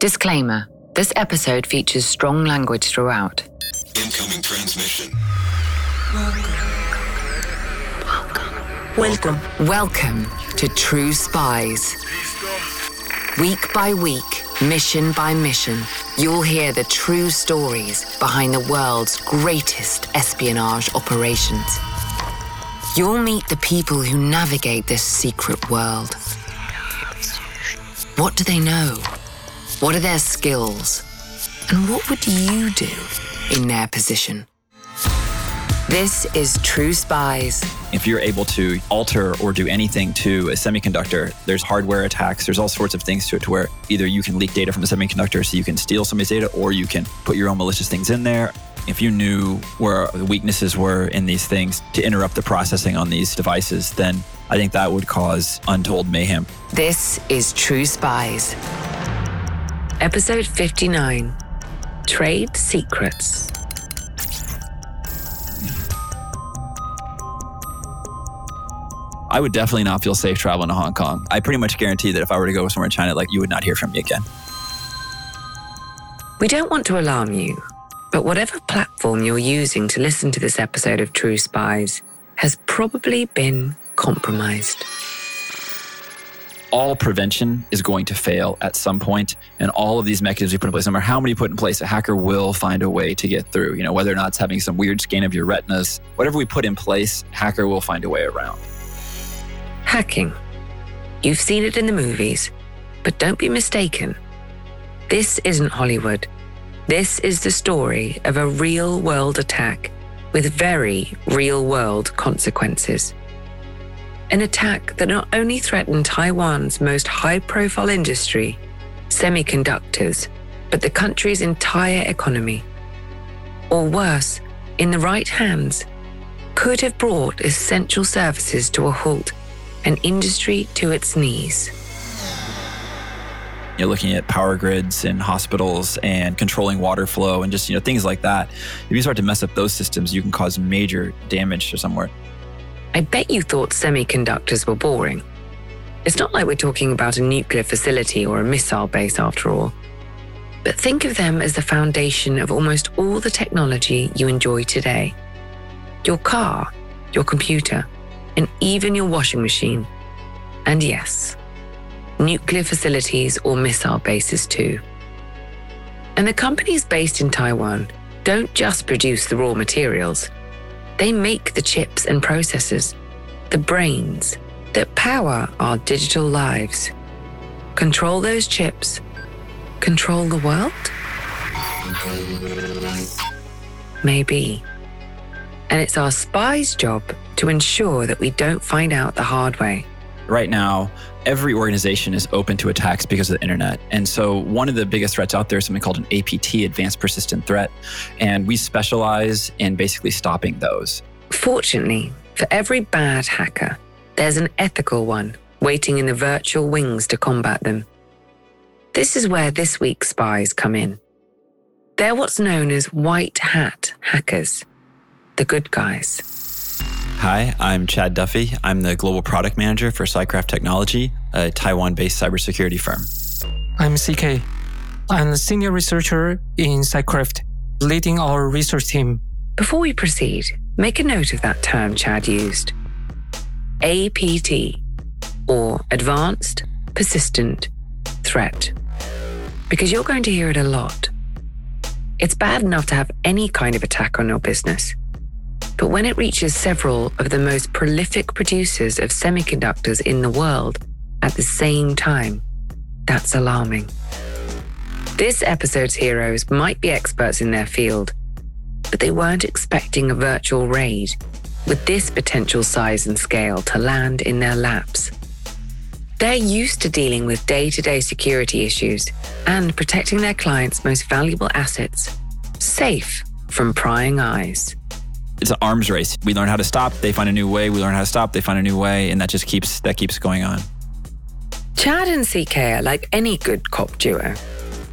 Disclaimer this episode features strong language throughout. Incoming transmission. Welcome. Welcome to True Spies. Week by week, mission by mission, you'll hear the true stories behind the world's greatest espionage operations. You'll meet the people who navigate this secret world. What do they know? What are their skills? And what would you do in their position? This is True Spies. If you're able to alter or do anything to a semiconductor, there's hardware attacks, there's all sorts of things to it to where either you can leak data from the semiconductor so you can steal somebody's data or you can put your own malicious things in there. If you knew where the weaknesses were in these things to interrupt the processing on these devices, then I think that would cause untold mayhem. This is True Spies. Episode 59 Trade Secrets. I would definitely not feel safe traveling to Hong Kong. I pretty much guarantee that if I were to go somewhere in China, like you would not hear from me again. We don't want to alarm you, but whatever platform you're using to listen to this episode of True Spies has probably been compromised. All prevention is going to fail at some point, and all of these mechanisms we put in place, no matter how many you put in place, a hacker will find a way to get through. You know, whether or not it's having some weird scan of your retinas, whatever we put in place, hacker will find a way around. Hacking. You've seen it in the movies, but don't be mistaken. This isn't Hollywood. This is the story of a real world attack with very real world consequences. An attack that not only threatened Taiwan's most high profile industry, semiconductors, but the country's entire economy. Or worse, in the right hands, could have brought essential services to a halt, and industry to its knees. You're looking at power grids in hospitals and controlling water flow and just you know things like that. If you start to mess up those systems, you can cause major damage to somewhere. I bet you thought semiconductors were boring. It's not like we're talking about a nuclear facility or a missile base after all. But think of them as the foundation of almost all the technology you enjoy today. Your car, your computer, and even your washing machine. And yes, nuclear facilities or missile bases too. And the companies based in Taiwan don't just produce the raw materials. They make the chips and processors, the brains that power our digital lives. Control those chips. Control the world? Maybe. And it's our spy's job to ensure that we don't find out the hard way. Right now, every organization is open to attacks because of the internet. And so, one of the biggest threats out there is something called an APT, Advanced Persistent Threat. And we specialize in basically stopping those. Fortunately, for every bad hacker, there's an ethical one waiting in the virtual wings to combat them. This is where this week's spies come in. They're what's known as white hat hackers, the good guys. Hi, I'm Chad Duffy. I'm the global product manager for Cycraft Technology, a Taiwan based cybersecurity firm. I'm CK. I'm a senior researcher in Cycraft, leading our research team. Before we proceed, make a note of that term Chad used APT, or Advanced Persistent Threat, because you're going to hear it a lot. It's bad enough to have any kind of attack on your business. But when it reaches several of the most prolific producers of semiconductors in the world at the same time, that's alarming. This episode's heroes might be experts in their field, but they weren't expecting a virtual raid with this potential size and scale to land in their laps. They're used to dealing with day to day security issues and protecting their clients' most valuable assets, safe from prying eyes it's an arms race. We learn how to stop, they find a new way. We learn how to stop, they find a new way, and that just keeps that keeps going on. Chad and CK are like any good cop duo.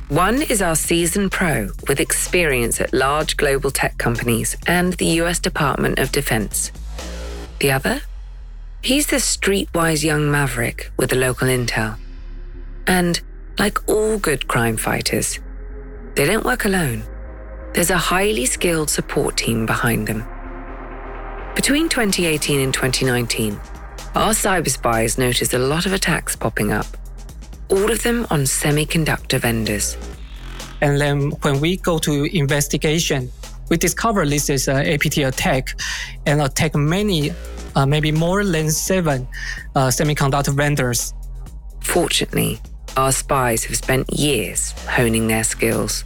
One is our seasoned pro with experience at large global tech companies and the US Department of Defense. The other? He's the streetwise young maverick with the local intel. And Like all good crime fighters, they don't work alone. There's a highly skilled support team behind them. Between 2018 and 2019, our cyber spies noticed a lot of attacks popping up, all of them on semiconductor vendors. And then when we go to investigation, we discover this is an APT attack and attack many, uh, maybe more than seven uh, semiconductor vendors. Fortunately, our spies have spent years honing their skills.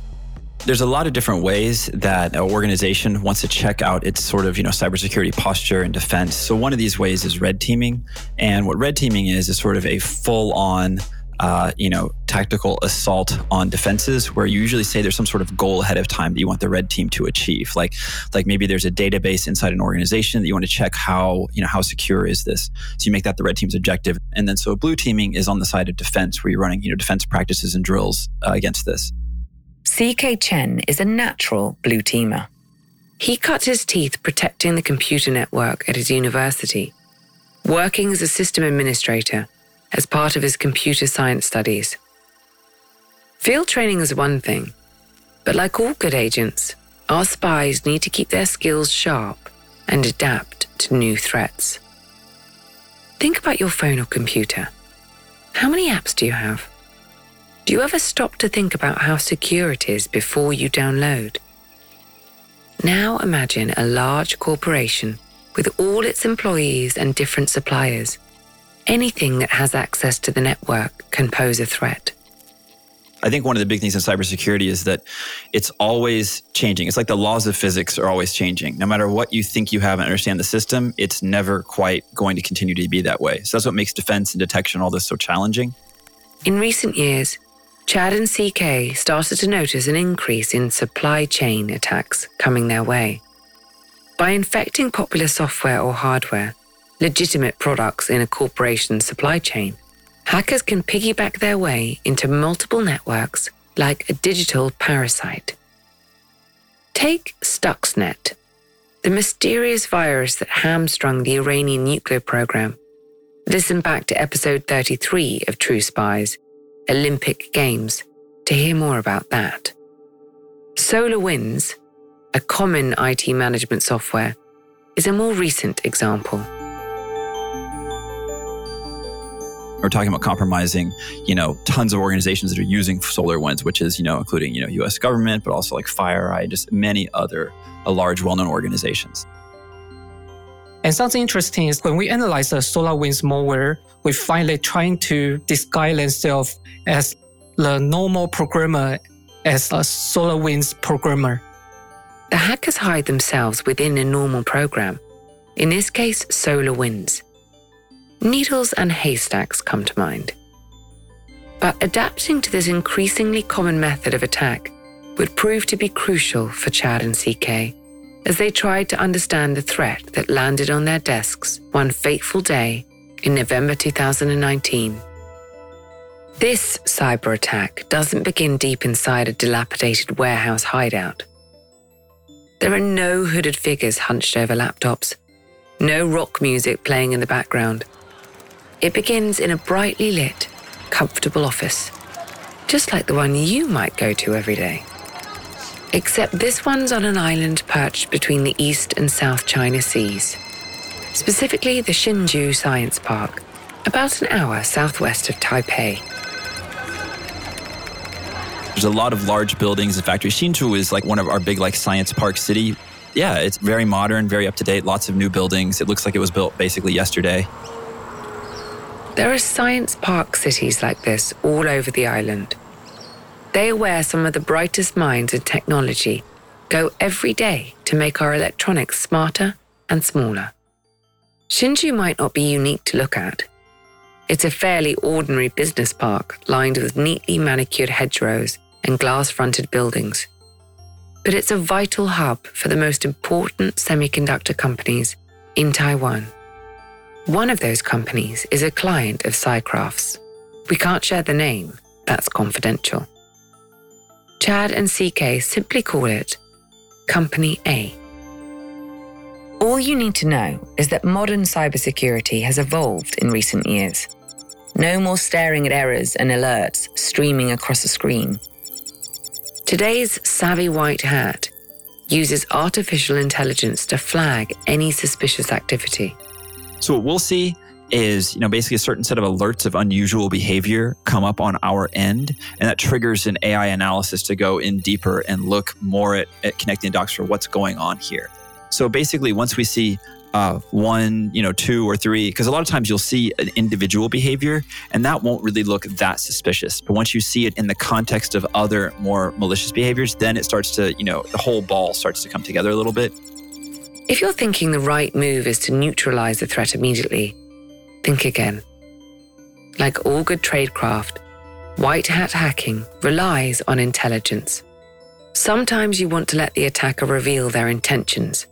There's a lot of different ways that an organization wants to check out its sort of, you know, cybersecurity posture and defense. So one of these ways is red teaming. And what red teaming is is sort of a full on uh, you know, tactical assault on defenses where you usually say there's some sort of goal ahead of time that you want the red team to achieve. Like, like maybe there's a database inside an organization that you want to check how, you know, how secure is this? So you make that the red team's objective. And then so blue teaming is on the side of defense where you're running, you know, defense practices and drills uh, against this. CK Chen is a natural blue teamer. He cut his teeth protecting the computer network at his university, working as a system administrator as part of his computer science studies. Field training is one thing, but like all good agents, our spies need to keep their skills sharp and adapt to new threats. Think about your phone or computer. How many apps do you have? Do you ever stop to think about how secure it is before you download? Now imagine a large corporation with all its employees and different suppliers anything that has access to the network can pose a threat. I think one of the big things in cybersecurity is that it's always changing. It's like the laws of physics are always changing. No matter what you think you have and understand the system, it's never quite going to continue to be that way. So that's what makes defense and detection all this so challenging. In recent years, Chad and CK started to notice an increase in supply chain attacks coming their way. By infecting popular software or hardware, legitimate products in a corporation's supply chain, hackers can piggyback their way into multiple networks like a digital parasite. Take Stuxnet, the mysterious virus that hamstrung the Iranian nuclear program. Listen back to episode 33 of True Spies, Olympic Games, to hear more about that. SolarWinds, a common IT management software, is a more recent example. We're talking about compromising, you know, tons of organizations that are using SolarWinds, which is, you know, including, you know, US government, but also like FireEye, just many other uh, large, well known organizations. And something interesting is when we analyze the SolarWinds malware, we find it trying to disguise themselves as the normal programmer, as a SolarWinds programmer. The hackers hide themselves within a normal program, in this case, SolarWinds. Needles and haystacks come to mind. But adapting to this increasingly common method of attack would prove to be crucial for Chad and CK as they tried to understand the threat that landed on their desks one fateful day in November 2019. This cyber attack doesn't begin deep inside a dilapidated warehouse hideout. There are no hooded figures hunched over laptops, no rock music playing in the background, it begins in a brightly lit, comfortable office, just like the one you might go to every day. Except this one's on an island perched between the East and South China Seas, specifically the Hsinchu Science Park, about an hour southwest of Taipei. There's a lot of large buildings and factories. Hsinchu is like one of our big like science park city. Yeah, it's very modern, very up to date, lots of new buildings. It looks like it was built basically yesterday. There are science park cities like this all over the island. They are where some of the brightest minds in technology go every day to make our electronics smarter and smaller. Hsinchu might not be unique to look at. It's a fairly ordinary business park lined with neatly manicured hedgerows and glass fronted buildings. But it's a vital hub for the most important semiconductor companies in Taiwan. One of those companies is a client of Cycraft's. We can't share the name, that's confidential. Chad and CK simply call it Company A. All you need to know is that modern cybersecurity has evolved in recent years. No more staring at errors and alerts streaming across a screen. Today's savvy white hat uses artificial intelligence to flag any suspicious activity. So what we'll see is, you know, basically a certain set of alerts of unusual behavior come up on our end, and that triggers an AI analysis to go in deeper and look more at, at connecting the dots for what's going on here. So basically, once we see uh, one, you know, two or three, because a lot of times you'll see an individual behavior and that won't really look that suspicious. But once you see it in the context of other more malicious behaviors, then it starts to, you know, the whole ball starts to come together a little bit. If you're thinking the right move is to neutralize the threat immediately, think again. Like all good tradecraft, white hat hacking relies on intelligence. Sometimes you want to let the attacker reveal their intentions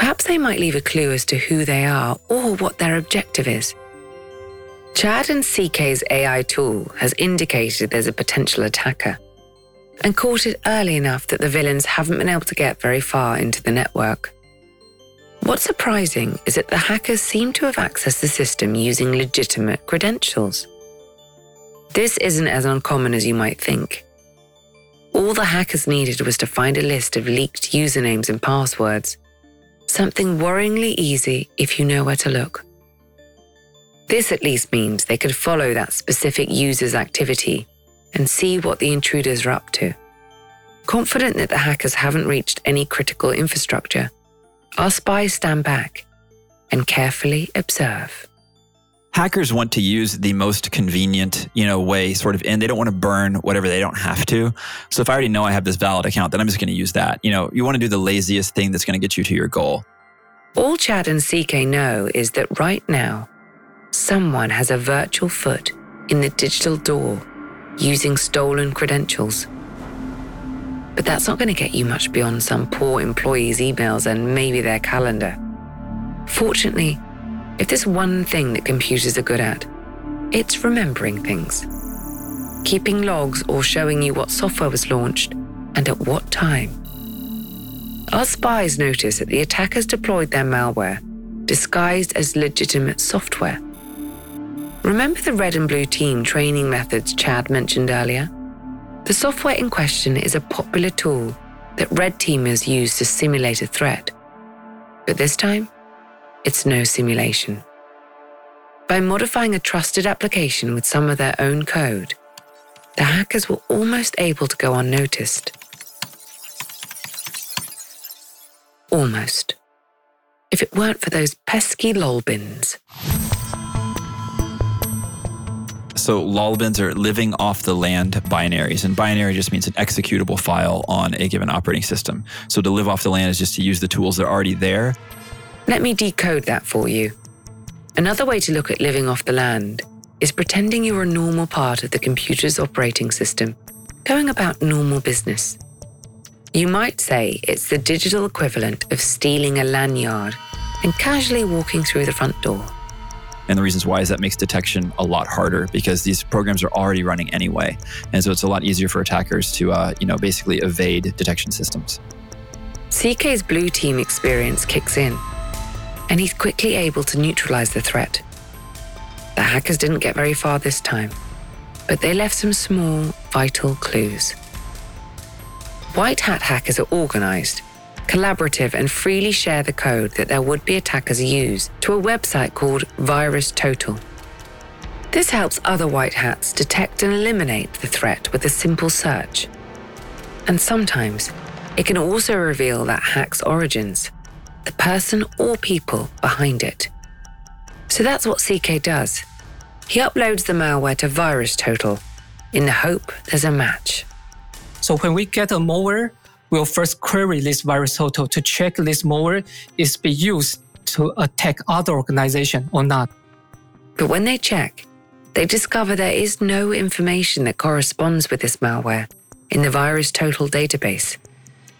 Perhaps they might leave a clue as to who they are or what their objective is. Chad and CK's AI tool has indicated there's a potential attacker and caught it early enough that the villains haven't been able to get very far into the network. What's surprising is that the hackers seem to have accessed the system using legitimate credentials. This isn't as uncommon as you might think. All the hackers needed was to find a list of leaked usernames and passwords something worryingly easy if you know where to look. This at least means they could follow that specific user's activity and see what the intruders are up to. Confident that the hackers haven't reached any critical infrastructure, our spies stand back and carefully observe hackers want to use the most convenient, you know, way sort of in. They don't want to burn whatever they don't have to. So if I already know I have this valid account, then I'm just going to use that. You know, you want to do the laziest thing that's going to get you to your goal. All Chad and CK know is that right now, someone has a virtual foot in the digital door using stolen credentials. But that's not going to get you much beyond some poor employee's emails and maybe their calendar. Fortunately, if there's one thing that computers are good at, it's remembering things. Keeping logs or showing you what software was launched and at what time. Our spies noticed that the attackers deployed their malware disguised as legitimate software. Remember the red and blue team training methods Chad mentioned earlier? The software in question is a popular tool that red teamers use to simulate a threat. But this time, it's no simulation. By modifying a trusted application with some of their own code, the hackers were almost able to go unnoticed. Almost. If it weren't for those pesky lolbins. So lolbins are living off the land binaries, and binary just means an executable file on a given operating system. So to live off the land is just to use the tools that are already there let me decode that for you. Another way to look at living off the land is pretending you're a normal part of the computer's operating system, going about normal business. You might say it's the digital equivalent of stealing a lanyard and casually walking through the front door. And the reasons why is that makes detection a lot harder because these programs are already running anyway, and so it's a lot easier for attackers to, uh, you know, basically evade detection systems. CK's blue team experience kicks in and he's quickly able to neutralize the threat. The hackers didn't get very far this time, but they left some small, vital clues. White hat hackers are organized, collaborative, and freely share the code that their would be attackers use to a website called VirusTotal. This helps other white hats detect and eliminate the threat with a simple search. And sometimes it can also reveal that hack's origins the person or people behind it. So that's what CK does. He uploads the malware to VirusTotal in the hope there's a match. So when we get a malware, we'll first query this VirusTotal to check this malware is being used to attack other organization or not. But when they check, they discover there is no information that corresponds with this malware in the VirusTotal database.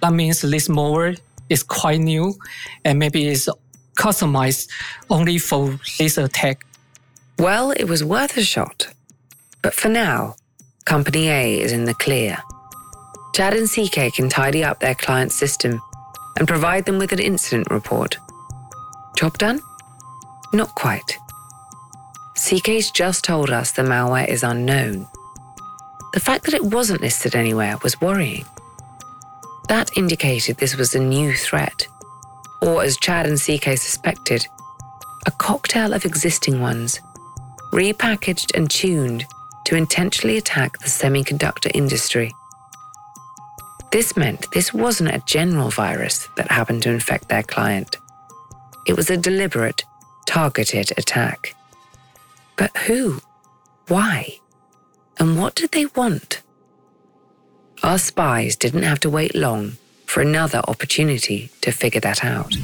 That means this malware is quite new and maybe is customized only for this attack. Well, it was worth a shot. But for now, Company A is in the clear. Chad and CK can tidy up their client's system and provide them with an incident report. Job done? Not quite. CK's just told us the malware is unknown. The fact that it wasn't listed anywhere was worrying. That indicated this was a new threat, or as Chad and CK suspected, a cocktail of existing ones, repackaged and tuned to intentionally attack the semiconductor industry. This meant this wasn't a general virus that happened to infect their client. It was a deliberate, targeted attack. But who? Why? And what did they want? Our spies didn't have to wait long for another opportunity to figure that out.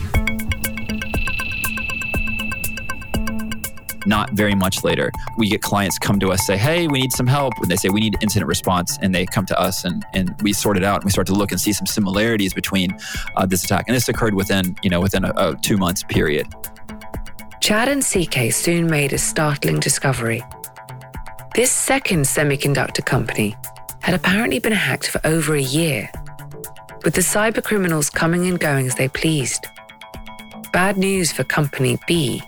Not very much later, we get clients come to us say, "Hey, we need some help." And they say, "We need incident response," and they come to us, and and we sort it out. And we start to look and see some similarities between uh, this attack, and this occurred within you know within a, a two months period. Chad and CK soon made a startling discovery. This second semiconductor company had apparently been hacked for over a year, with the cyber criminals coming and going as they pleased. Bad news for Company B,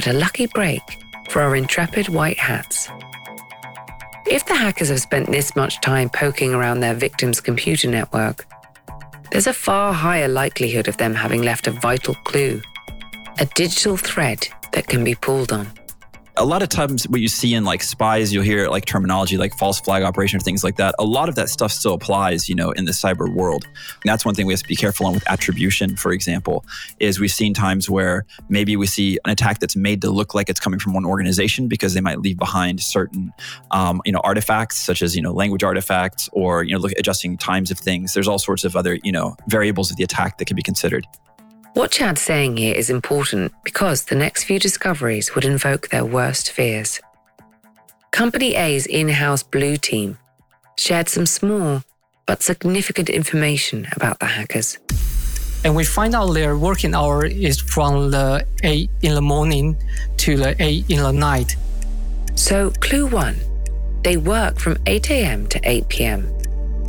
but a lucky break for our intrepid white hats. If the hackers have spent this much time poking around their victim's computer network, there's a far higher likelihood of them having left a vital clue, a digital thread that can be pulled on a lot of times what you see in like spies you'll hear like terminology like false flag operation or things like that. A lot of that stuff still applies you know in the cyber world. And that's one thing we have to be careful on with attribution for example is we've seen times where maybe we see an attack that's made to look like it's coming from one organization because they might leave behind certain um, you know artifacts such as you know language artifacts or you know look adjusting times of things. There's all sorts of other you know variables of the attack that can be considered what Chad's saying here is important because the next few discoveries would invoke their worst fears. Company A's in house blue team shared some small but significant information about the hackers. And we find out their working hour is from the 8 in the morning to the 8 in the night. So, clue one, they work from 8 a.m. to 8 p.m.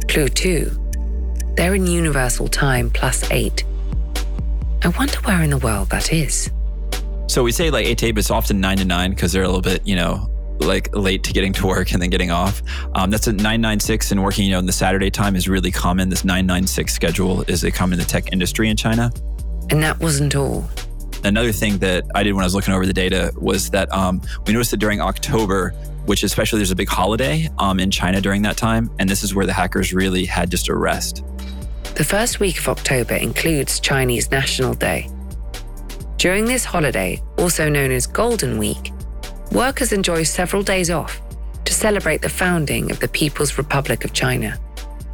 Clue two, they're in universal time plus 8 I wonder where in the world that is. So we say like 8 to 8, but it's often 9 to 9 because they're a little bit, you know, like late to getting to work and then getting off. Um, that's a 996 and working, you know, in the Saturday time is really common. This 996 schedule is a common in the tech industry in China. And that wasn't all. Another thing that I did when I was looking over the data was that um, we noticed that during October, which especially there's a big holiday um, in China during that time, and this is where the hackers really had just a rest. The first week of October includes Chinese National Day. During this holiday, also known as Golden Week, workers enjoy several days off to celebrate the founding of the People's Republic of China.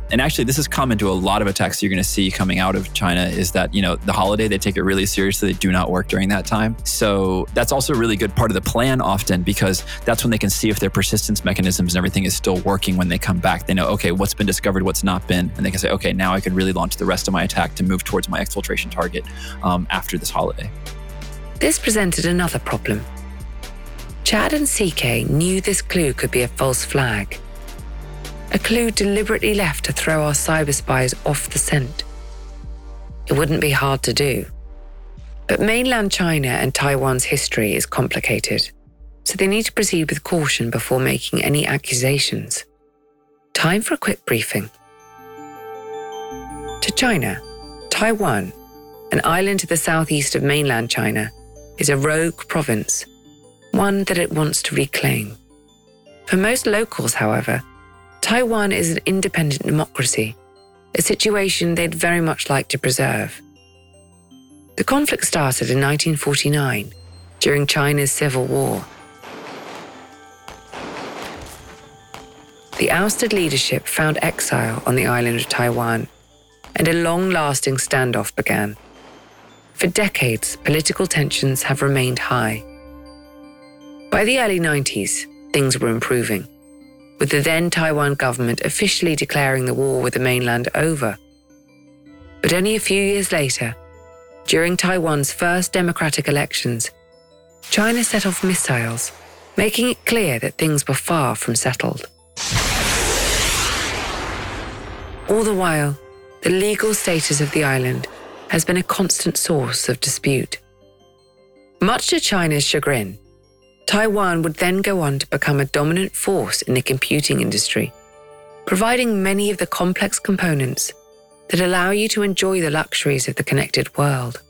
And actually, this is common to a lot of attacks you're going to see coming out of China is that, you know, the holiday, they take it really seriously. They do not work during that time. So that's also a really good part of the plan often because that's when they can see if their persistence mechanisms and everything is still working when they come back. They know, okay, what's been discovered, what's not been. And they can say, okay, now I can really launch the rest of my attack to move towards my exfiltration target um, after this holiday. This presented another problem. Chad and CK knew this clue could be a false flag a clue deliberately left to throw our cyber spies off the scent. It wouldn't be hard to do. But mainland China and Taiwan's history is complicated, so they need to proceed with caution before making any accusations. Time for a quick briefing. To China, Taiwan, an island to the southeast of mainland China, is a rogue province, one that it wants to reclaim. For most locals, however, Taiwan is an independent democracy, a situation they'd very much like to preserve. The conflict started in 1949 during China's civil war. The ousted leadership found exile on the island of Taiwan, and a long lasting standoff began. For decades, political tensions have remained high. By the early 90s, things were improving with the then Taiwan government officially declaring the war with the mainland over. But only a few years later, during Taiwan's first democratic elections, China set off missiles, making it clear that things were far from settled. All the while, the legal status of the island has been a constant source of dispute. Much to China's chagrin, Taiwan would then go on to become a dominant force in the computing industry, providing many of the complex components that allow you to enjoy the luxuries of the connected world.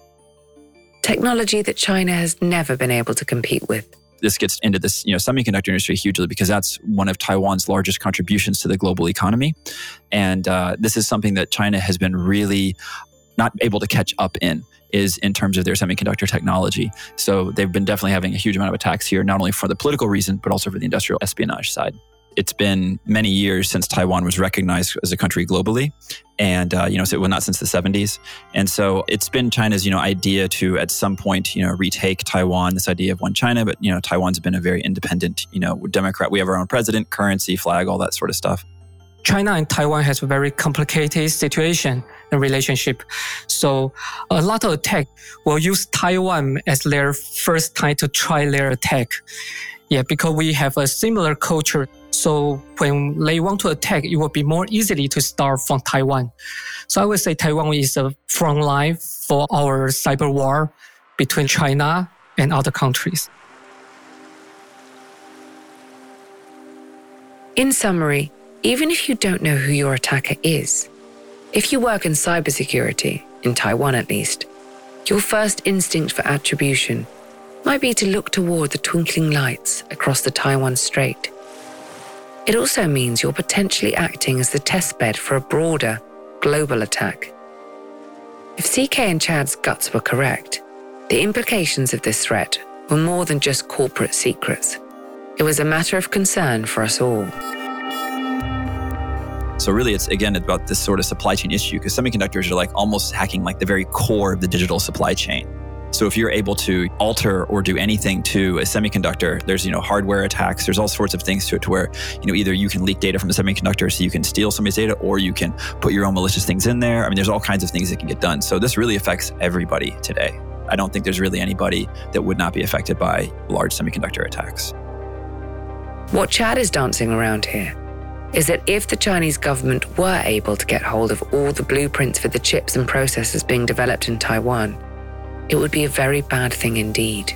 Technology that China has never been able to compete with this gets into this you know semiconductor industry hugely because that's one of Taiwan's largest contributions to the global economy, and uh, this is something that China has been really not able to catch up in is in terms of their semiconductor technology. So they've been definitely having a huge amount of attacks here, not only for the political reason but also for the industrial espionage side it's been many years since Taiwan was recognized as a country globally, and uh, you know, well, not since the 70s. And so it's been China's you know idea to at some point you know retake Taiwan. This idea of one China, but you know, Taiwan's been a very independent you know Democrat. We have our own president, currency, flag, all that sort of stuff. China and Taiwan has a very complicated situation relationship. So a lot of attack will use Taiwan as their first time to try their attack. Yeah, because we have a similar culture so when they want to attack, it will be more easily to start from Taiwan. So I would say Taiwan is a front line for our cyber war between China and other countries. In summary, even if you don't know who your attacker is, if you work in cybersecurity, in Taiwan at least, your first instinct for attribution might be to look toward the twinkling lights across the Taiwan Strait it also means you're potentially acting as the testbed for a broader, global attack. If CK and Chad's guts were correct, the implications of this threat were more than just corporate secrets. It was a matter of concern for us all. So really, it's again about this sort of supply chain issue because semiconductors are like almost hacking like the very core of the digital supply chain. So if you're able to alter or do anything to a semiconductor, there's you know hardware attacks. There's all sorts of things to it to where you know either you can leak data from the semiconductor so you can steal somebody's data, or you can put your own malicious things in there. I mean, there's all kinds of things that can get done. So this really affects everybody today. I don't think there's really anybody that would not be affected by large semiconductor attacks. What Chad is dancing around here is that if the Chinese government were able to get hold of all the blueprints for the chips and processors being developed in Taiwan, it would be a very bad thing indeed.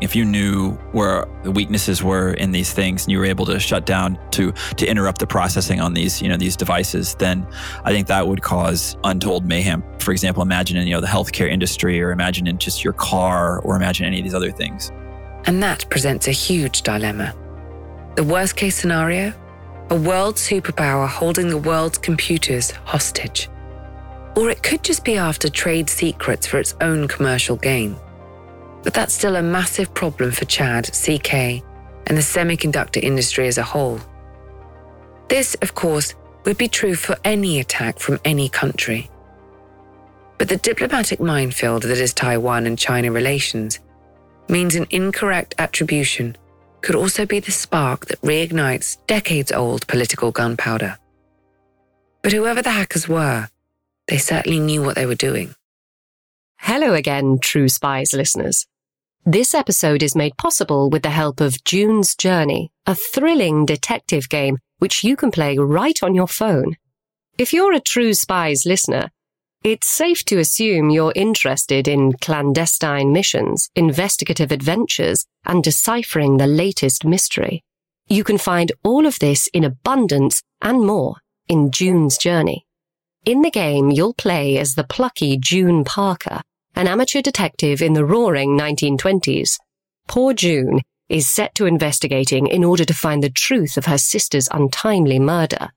If you knew where the weaknesses were in these things and you were able to shut down to to interrupt the processing on these, you know, these devices, then I think that would cause untold mayhem. For example, imagine in, you know, the healthcare industry or imagine in just your car or imagine any of these other things. And that presents a huge dilemma. The worst case scenario? A world superpower holding the world's computers hostage. Or it could just be after trade secrets for its own commercial gain. But that's still a massive problem for Chad, CK, and the semiconductor industry as a whole. This, of course, would be true for any attack from any country. But the diplomatic minefield that is Taiwan and China relations means an incorrect attribution could also be the spark that reignites decades old political gunpowder. But whoever the hackers were, they certainly knew what they were doing. Hello again, True Spies listeners. This episode is made possible with the help of June's Journey, a thrilling detective game which you can play right on your phone. If you're a True Spies listener, it's safe to assume you're interested in clandestine missions, investigative adventures, and deciphering the latest mystery. You can find all of this in abundance and more in June's Journey. In the game, you'll play as the plucky June Parker, an amateur detective in the roaring 1920s. Poor June is set to investigating in order to find the truth of her sister's untimely murder.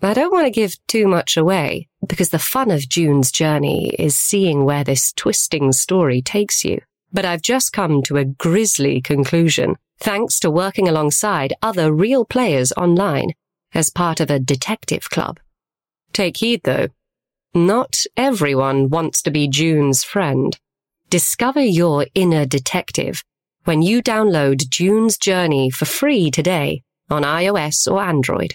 I don't want to give too much away because the fun of June's journey is seeing where this twisting story takes you. But I've just come to a grisly conclusion thanks to working alongside other real players online as part of a detective club. Take heed though. Not everyone wants to be June's friend. Discover your inner detective when you download June's Journey for free today on iOS or Android.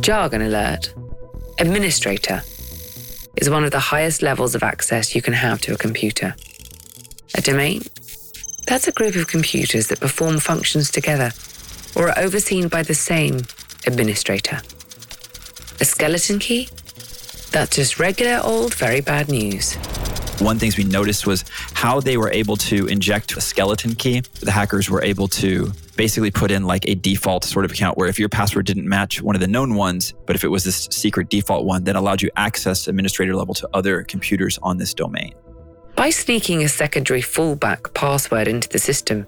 Jargon alert. Administrator is one of the highest levels of access you can have to a computer. A domain? That's a group of computers that perform functions together or are overseen by the same administrator. A skeleton key? That's just regular old, very bad news. One things we noticed was how they were able to inject a skeleton key. The hackers were able to basically put in like a default sort of account where if your password didn't match one of the known ones, but if it was this secret default one, then allowed you access administrator level to other computers on this domain. By sneaking a secondary fallback password into the system,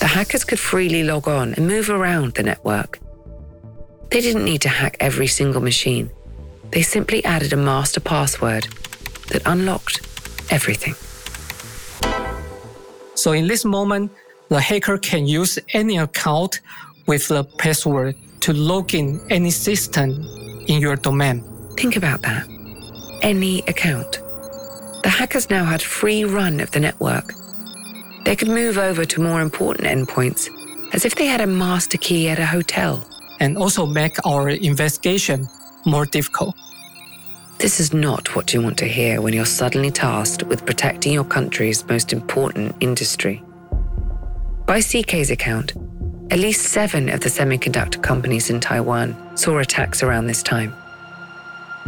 the hackers could freely log on and move around the network. They didn't need to hack every single machine. They simply added a master password that unlocked everything. So in this moment, the hacker can use any account with the password to log in any system in your domain. Think about that. Any account. The hackers now had free run of the network. They could move over to more important endpoints as if they had a master key at a hotel. and also make our investigation more difficult. This is not what you want to hear when you're suddenly tasked with protecting your country's most important industry. By CK's account, at least seven of the semiconductor companies in Taiwan saw attacks around this time.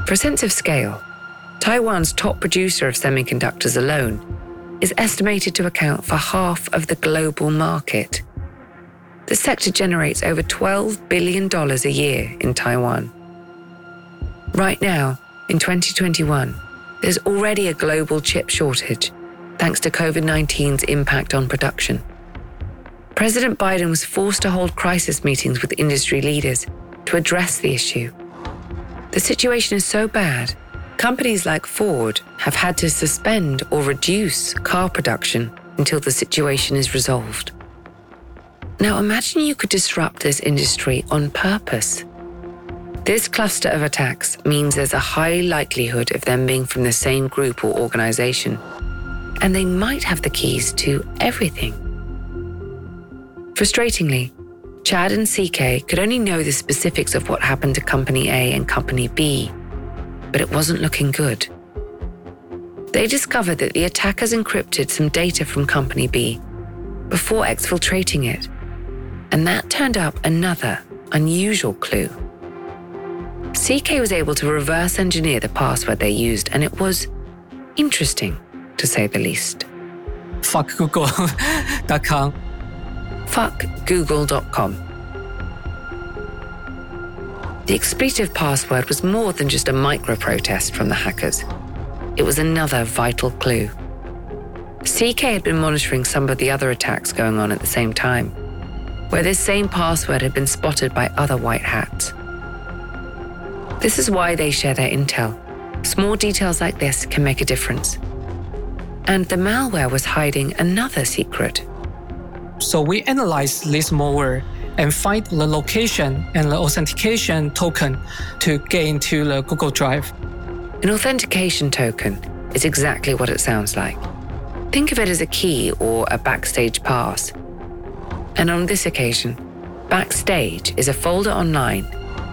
For a sense of scale, Taiwan's top producer of semiconductors alone is estimated to account for half of the global market. The sector generates over $12 billion a year in Taiwan. Right now, in 2021, there's already a global chip shortage thanks to COVID 19's impact on production. President Biden was forced to hold crisis meetings with industry leaders to address the issue. The situation is so bad, companies like Ford have had to suspend or reduce car production until the situation is resolved. Now imagine you could disrupt this industry on purpose. This cluster of attacks means there's a high likelihood of them being from the same group or organization, and they might have the keys to everything. Frustratingly, Chad and CK could only know the specifics of what happened to Company A and Company B, but it wasn't looking good. They discovered that the attackers encrypted some data from Company B before exfiltrating it, and that turned up another unusual clue. CK was able to reverse engineer the password they used, and it was interesting, to say the least. Fuck Google.com. fuckgoogle.com. The expletive password was more than just a micro protest from the hackers. It was another vital clue. CK had been monitoring some of the other attacks going on at the same time, where this same password had been spotted by other white hats. This is why they share their intel. Small details like this can make a difference. And the malware was hiding another secret. So we analyze this malware and find the location and the authentication token to get into the Google Drive. An authentication token is exactly what it sounds like. Think of it as a key or a backstage pass. And on this occasion, Backstage is a folder online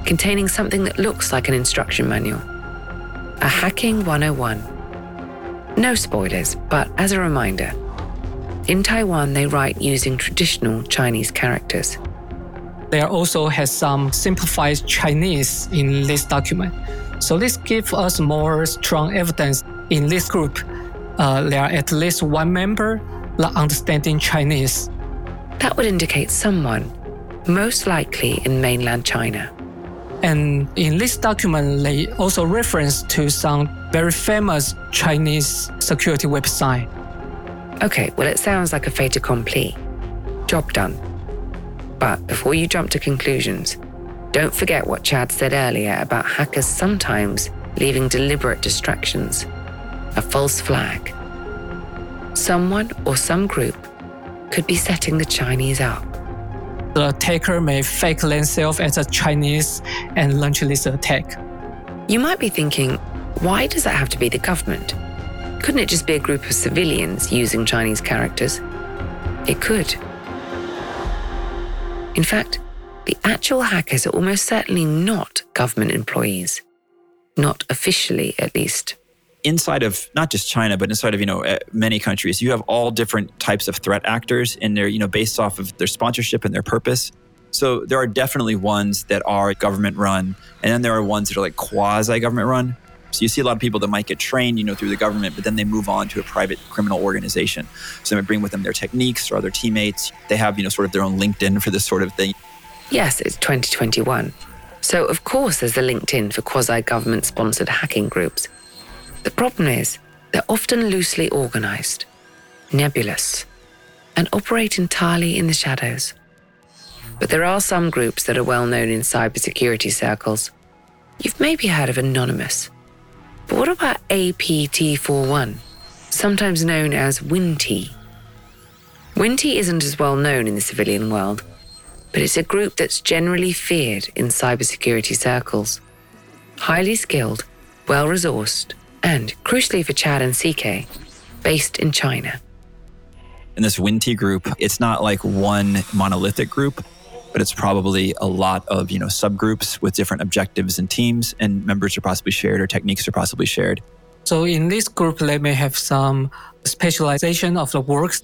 containing something that looks like an instruction manual. A Hacking 101. No spoilers, but as a reminder, in Taiwan they write using traditional Chinese characters. There also has some simplified Chinese in this document. So this gives us more strong evidence in this group. Uh, there are at least one member that understanding Chinese. That would indicate someone, most likely in mainland China. And in this document, they also reference to some very famous Chinese security website. Okay, well, it sounds like a fait accompli. Job done. But before you jump to conclusions, don't forget what Chad said earlier about hackers sometimes leaving deliberate distractions, a false flag. Someone or some group could be setting the Chinese up. The attacker may fake themselves as a Chinese and launch this attack. You might be thinking, why does that have to be the government? Couldn't it just be a group of civilians using Chinese characters? It could. In fact, the actual hackers are almost certainly not government employees. Not officially, at least. Inside of not just China, but inside of you know eh, many countries, you have all different types of threat actors, and they're you know based off of their sponsorship and their purpose. So there are definitely ones that are government run, and then there are ones that are like quasi government run. So you see a lot of people that might get trained, you know, through the government, but then they move on to a private criminal organization. So they bring with them their techniques or other teammates. They have you know sort of their own LinkedIn for this sort of thing. Yes, it's 2021. So, of course, there's a LinkedIn for quasi government sponsored hacking groups. The problem is, they're often loosely organized, nebulous, and operate entirely in the shadows. But there are some groups that are well known in cybersecurity circles. You've maybe heard of Anonymous. But what about APT41, sometimes known as Winnti? Winnti isn't as well known in the civilian world, but it's a group that's generally feared in cybersecurity circles. Highly skilled, well resourced, and, crucially for Chad and CK, based in China. in this Winnti group, it's not like one monolithic group, but it's probably a lot of you know subgroups with different objectives and teams, and members are possibly shared or techniques are possibly shared. So in this group, they may have some specialization of the works.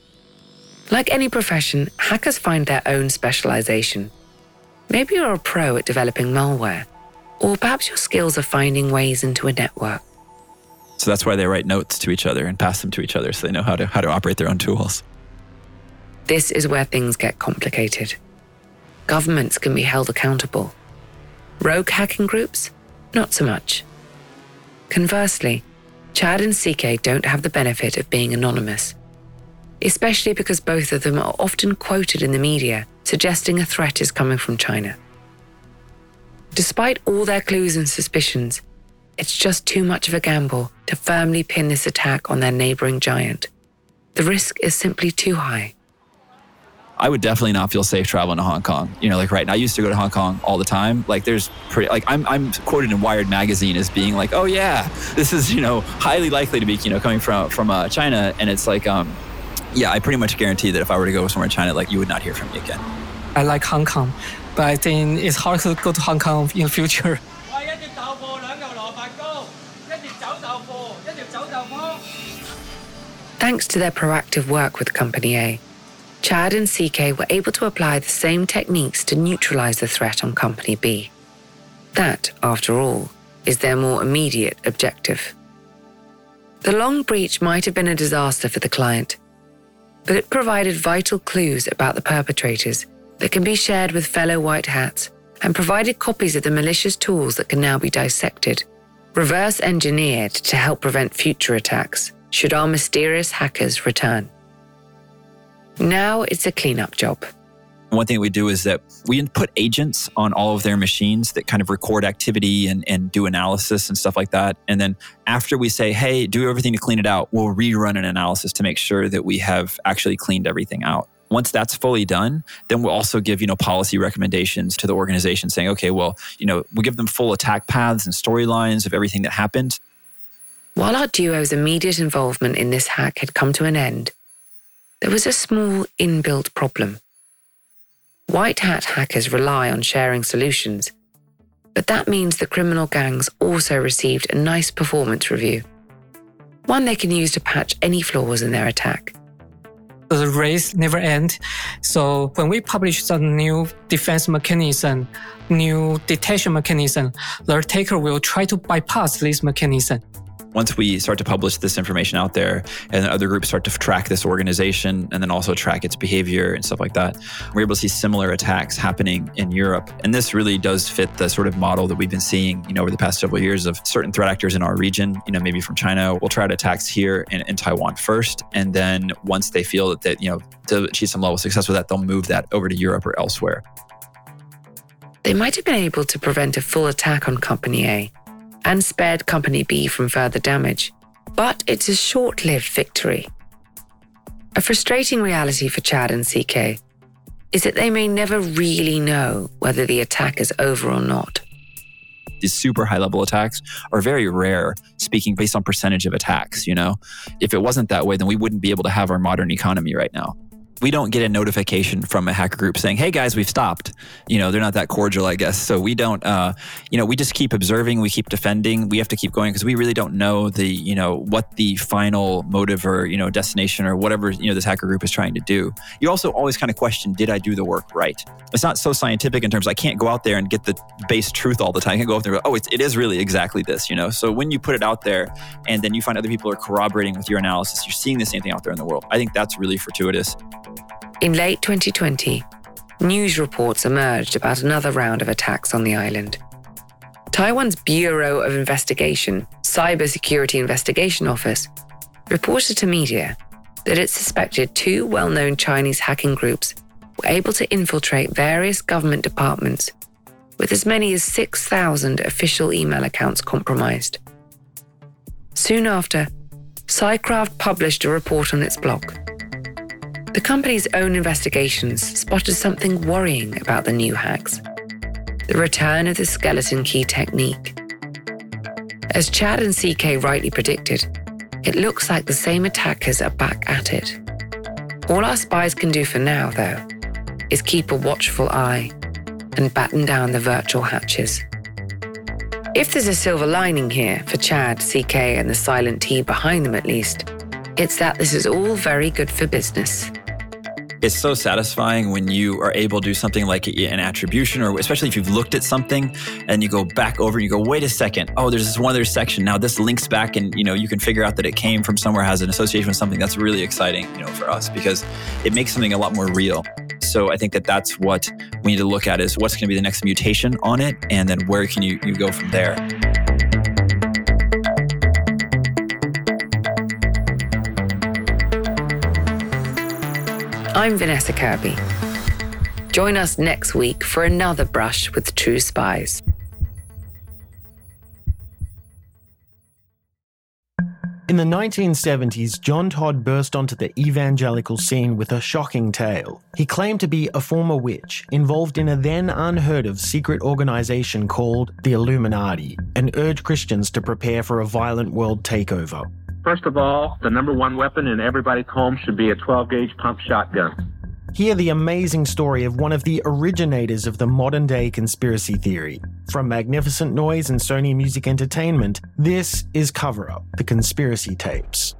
Like any profession, hackers find their own specialization. Maybe you're a pro at developing malware, or perhaps your skills are finding ways into a network. So that's why they write notes to each other and pass them to each other, so they know how to how to operate their own tools. This is where things get complicated. Governments can be held accountable. Rogue hacking groups? Not so much. Conversely, Chad and CK don't have the benefit of being anonymous, especially because both of them are often quoted in the media suggesting a threat is coming from China. Despite all their clues and suspicions, it's just too much of a gamble to firmly pin this attack on their neighboring giant. The risk is simply too high. I would definitely not feel safe traveling to Hong Kong. You know, like right now, I used to go to Hong Kong all the time. Like, there's pretty, like, I'm, I'm quoted in Wired magazine as being like, oh, yeah, this is, you know, highly likely to be, you know, coming from, from uh, China. And it's like, um, yeah, I pretty much guarantee that if I were to go somewhere in China, like, you would not hear from me again. I like Hong Kong, but I think it's hard to go to Hong Kong in the future. Thanks to their proactive work with Company A, Chad and CK were able to apply the same techniques to neutralize the threat on Company B. That, after all, is their more immediate objective. The long breach might have been a disaster for the client, but it provided vital clues about the perpetrators that can be shared with fellow white hats and provided copies of the malicious tools that can now be dissected, reverse engineered to help prevent future attacks should our mysterious hackers return. Now it's a cleanup job. One thing we do is that we put agents on all of their machines that kind of record activity and, and do analysis and stuff like that. And then after we say, hey, do everything to clean it out, we'll rerun an analysis to make sure that we have actually cleaned everything out. Once that's fully done, then we'll also give, you know, policy recommendations to the organization saying, okay, well, you know, we'll give them full attack paths and storylines of everything that happened. While our duo's immediate involvement in this hack had come to an end, there was a small inbuilt problem. White hat hackers rely on sharing solutions, but that means the criminal gangs also received a nice performance review, one they can use to patch any flaws in their attack. The race never end. So when we publish some new defense mechanism, new detection mechanism, the attacker will try to bypass this mechanism. Once we start to publish this information out there and other groups start to track this organization and then also track its behavior and stuff like that we're able to see similar attacks happening in europe. And this really does fit the sort of model that we've been seeing you know over the past several years of certain threat actors in our region you know maybe from china. Will try to attacks here in, in taiwan first. And then once they feel that, that you know to achieve some level of success with that they'll move that over to europe or elsewhere. They might have been able to prevent a full attack on Company A and spared Company B from further damage, but it's a short lived victory. A frustrating reality for Chad and CK is that they may never really know whether the attack is over or not. these super high level attacks are very rare, speaking based on percentage of attacks. You know, if it wasn't that way, then we wouldn't be able to have our modern economy right now we don't get a notification from a hacker group saying, "Hey guys, we've stopped." You know, they're not that cordial, I guess. So we don't. Uh, you know, we just keep observing, we keep defending. We have to keep going because we really don't know the you know what the final motive or you know destination or whatever you know this hacker group is trying to do. You also always kind of question, "Did I do the work right?" It's not so scientific in terms. I can't go out there and get the base truth all the time. I can't go out there. And go, oh, it's, it is really exactly this. You know. So when you put it out there, and then you find other people are corroborating with your analysis, you're seeing the same thing out there in the world. I think that's really fortuitous. In late 2020, news reports emerged about another round of attacks on the island. Taiwan's Bureau of Investigation, Cybersecurity Investigation Office, reported to media that it suspected two well known Chinese hacking groups were able to infiltrate various government departments, with as many as 6,000 official email accounts compromised. Soon after, CyCraft published a report on its blog the company's own investigations spotted something worrying about the new hacks the return of the skeleton key technique. As Chad and CK rightly predicted, it looks like the same attackers are back at it. All our spies can do for now, though, is keep a watchful eye and batten down the virtual hatches. If there's a silver lining here for Chad, CK, and the silent T behind them at least, it's that this is all very good for business it's so satisfying when you are able to do something like an attribution, or especially if you've looked at something and you go back over and you go, wait a second, oh, there's this one other section. Now this links back and you know you can figure out that it came from somewhere, has an association with something. That's really exciting, you know, for us because it makes something a lot more real. So I think that that's what we need to look at is what's going to be the next mutation on it, and then where can you, you go from there. I'm Vanessa Kirby. Join us next week for another brush with true spies. In the 1970s, John Todd burst onto the evangelical scene with a shocking tale. He claimed to be a former witch involved in a then unheard of secret organization called the Illuminati and urged Christians to prepare for a violent world takeover. First of all, the number one weapon in everybody's home should be a 12 gauge pump shotgun. Hear the amazing story of one of the originators of the modern day conspiracy theory. From Magnificent Noise and Sony Music Entertainment, this is Cover Up The Conspiracy Tapes.